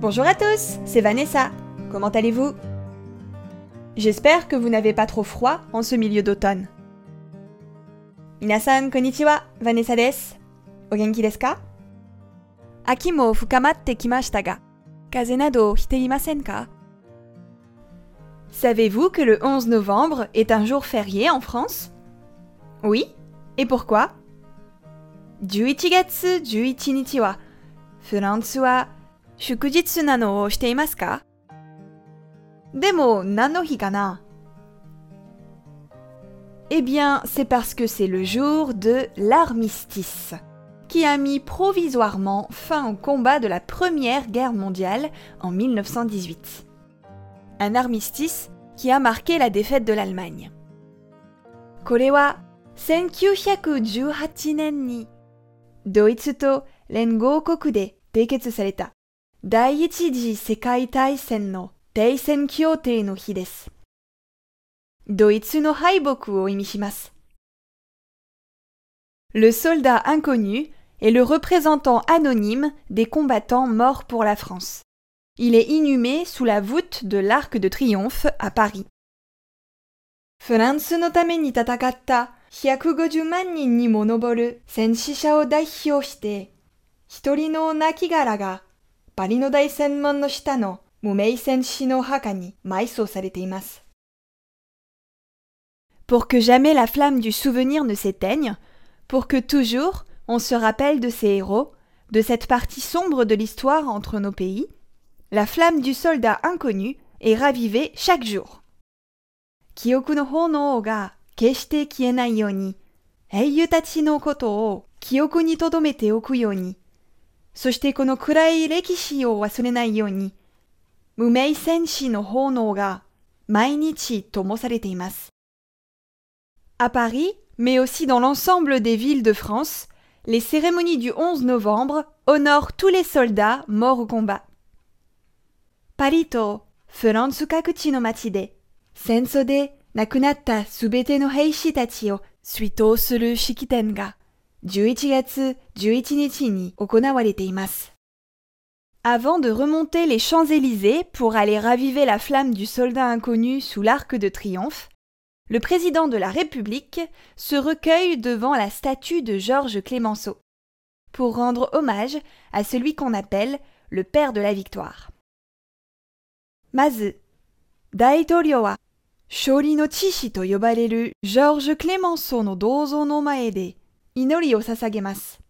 Bonjour à tous, c'est Vanessa. Comment allez-vous J'espère que vous n'avez pas trop froid en ce milieu d'automne. Minasan konnichiwa, Vanessa desu. O genki desu ka Aki mo fukamatte kimashita ga, kaze nado hite imasen ka Savez-vous que le 11 novembre est un jour férié en France Oui Et pourquoi 11月11日はフランスは 祝日なのをしていますかでも何の日かな Eh bien, c'est parce que c'est le jour de l'armistice, qui a mis provisoirement fin au combat de la Première Guerre mondiale en 1918. Un armistice qui a marqué la défaite de l'Allemagne. これは1918年にドイツと連合国で締結された 第一次世界大戦の停戦協定の日です。ドイツの敗北を意味します。Le soldat inconnu est le représentant anonyme des combattants morts pour la France. Il est inhumé sous la voûte de l'Arc de Triomphe à Paris. フランスのために戦った150万人にも上る戦死者を代表して、一人の亡骸が パリの大戦門の下の無名戦士の墓に埋葬されています。Pour que jamais la flamme du souvenir ne s'éteigne, pour que toujours on se rappelle de ces héros, de cette partie sombre de l'histoire entre nos pays, la flamme du soldat inconnu est ravivée chaque jour. 記憶の炎が決して消えないように、英雄た そしてこの暗い歴史を忘れないように、無名戦士の炎が毎日灯されています。À Paris, mais aussi dans l'ensemble des villes de France, les cérémonies du 11 novembre honorent tous les soldats morts au combat. パリとフランス各地の街で戦争で亡くなったすべての兵士たちを追悼する式典が 11月11日に行われています。Avant de remonter les Champs-Élysées pour aller raviver la flamme du soldat inconnu sous l'Arc de Triomphe, le président de la République se recueille devant la statue de Georges Clémenceau pour rendre hommage à celui qu'on appelle le père de la victoire. まず、大統領は勝利の騎士と呼ばれ るジョージ・クレマンソーの銅像の前で祈りを捧げます。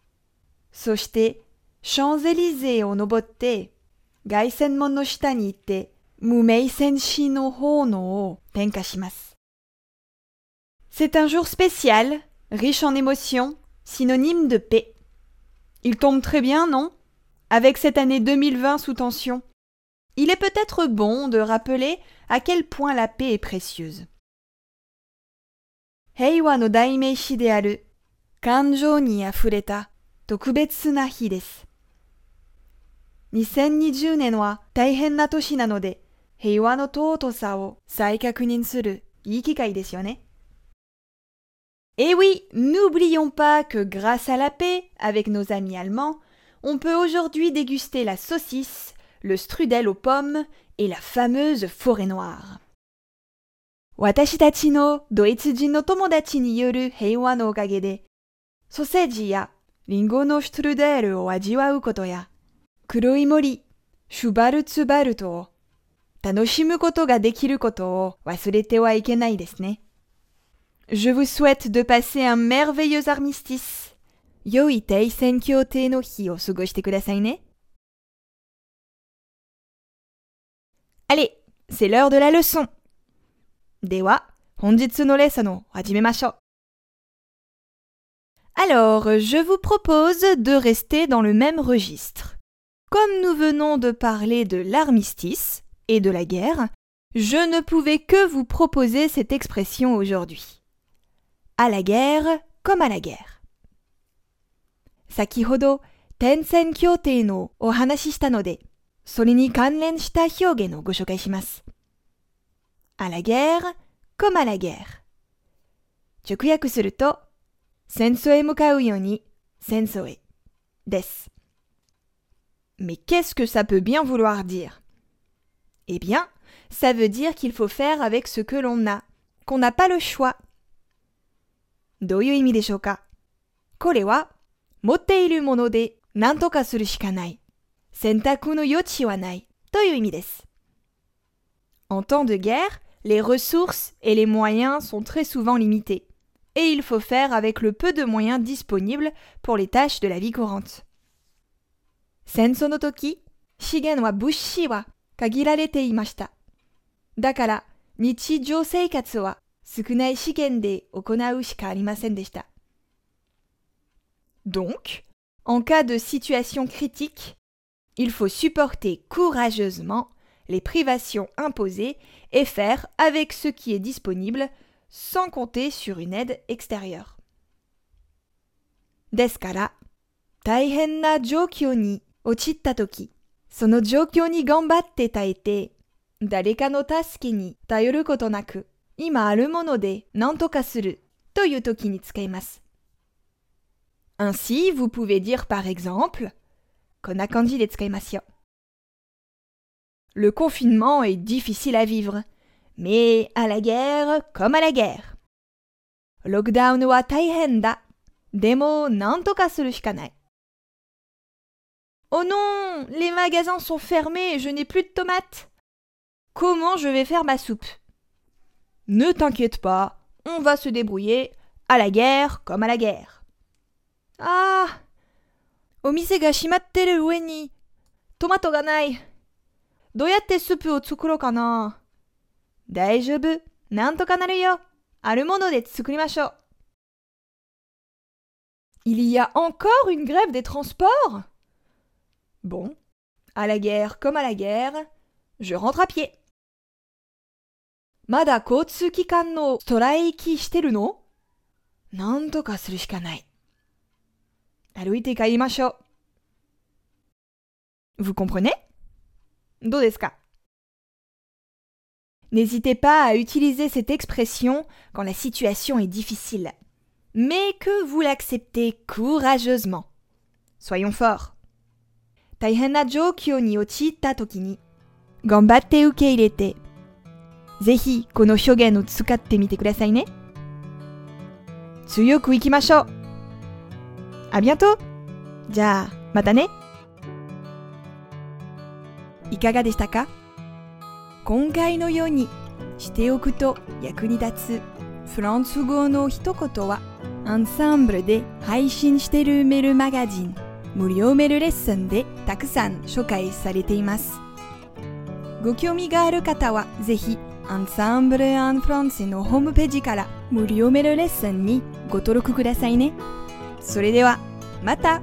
そして、シャンゼリゼを登って、凱旋門の下に行って、無名戦士の炎を点火します。C'est un jour spécial, riche en émotions, synonyme de paix. Il tombe très bien, non Avec cette année 2020 sous tension. Il est peut-être bon de rappeler à quel point la paix est précieuse. 平和の代名詞である 感情にあふれた特別な日です。2020年は大変な年なので平和の尊さを再確認するいい機会ですよね。Et oui, n'oublions pas que grâce à la paix, avec nos amis allemands, on peut aujourd'hui déguster la saucisse, le strudel aux pommes et la fameuse forêt noire. 私たちのドイツ人の友達による平和のおかげで、 ソセージやリンゴのシュトルデールを味わうことや、黒い森、シュバルツバルトを楽しむことができることを忘れてはいけないですね。Je vous souhaite de passer un merveilleux armistice. 良い停戦協定の日を過ごしてくださいね。Allez, c'est l'heure de la leçon. では、本日のレッスンを始めましょう。Alors, je vous propose de rester dans le même registre. Comme nous venons de parler de l'armistice et de la guerre, je ne pouvais que vous proposer cette expression aujourd'hui. À la guerre comme à la guerre. Sakihodo, Tensen Kyote no node, sore ni kanren shita go shokai shimasu. À la guerre comme à la guerre. Jukuyaku 戦争へ向かうように戦争へです。 Mais qu'est-ce que ça peut bien vouloir dire Eh bien, ça veut dire qu'il faut faire avec ce que l'on a, qu'on n'a pas le choix. どういう意味でしょうかこれは、持っているもので何とかするしかない。選択の余地はない。という意味です。En temps de guerre, les ressources et les moyens sont très souvent limités. et il faut faire avec le peu de moyens disponibles pour les tâches de la vie courante. Senso toki, shigen wa bushi wa kagirarete imashita. Dakara, nichijou seikatsu wa sukunai shigen de okonau. Donc, en cas de situation critique, il faut supporter courageusement les privations imposées et faire avec ce qui est disponible sans compter sur une aide extérieure. Deskara, taihenna jokyo ni ochitta toki, sono jokyo ni ganbatte taete, dareka no tasuke ni tayoru koto naku, ima aru mono de nantoka suru, toyu toki ni tsukaimasu. Ainsi, vous pouvez dire par exemple Konakanji de Le confinement est difficile à vivre. Mais à la guerre comme à la guerre. Lockdown wa taihen da. Demo nantoka suru shikanai. Oh non, les magasins sont fermés et je n'ai plus de tomates. Comment je vais faire ma soupe? Ne t'inquiète pas, on va se débrouiller, à la guerre comme à la guerre. Ah Omise ga shimatteru ue tomato ga nai. Soupe o tsukuro kana 大丈夫。なんとかなるよ。あるもので作りましょう。Il y a encore une grève des transports Bon, à la guerre comme à la guerre, je rentre à pied. まだ交通機関のストライキしてるのなんとかするしかない。歩いて帰りましょう。Vous comprenez どうですか N'hésitez pas à utiliser cette expression quand la situation est difficile, mais que vous l'acceptez courageusement. Soyons forts. 大変な状況に陥った時に頑張って受け入れてぜひこの表現を使ってみてくださいね。強くいきましょう。ありがとう。じゃあ、またね。いかがでしたか 今回のようにしておくと役に立つフランス語の一言はアンサンブルで配信しているメールマガジン無料メールレッスンでたくさん紹介されています。ご興味がある方はぜひアンサンブル・アン・フランスのホームページから無料メールレッスンにご登録くださいね。それではまた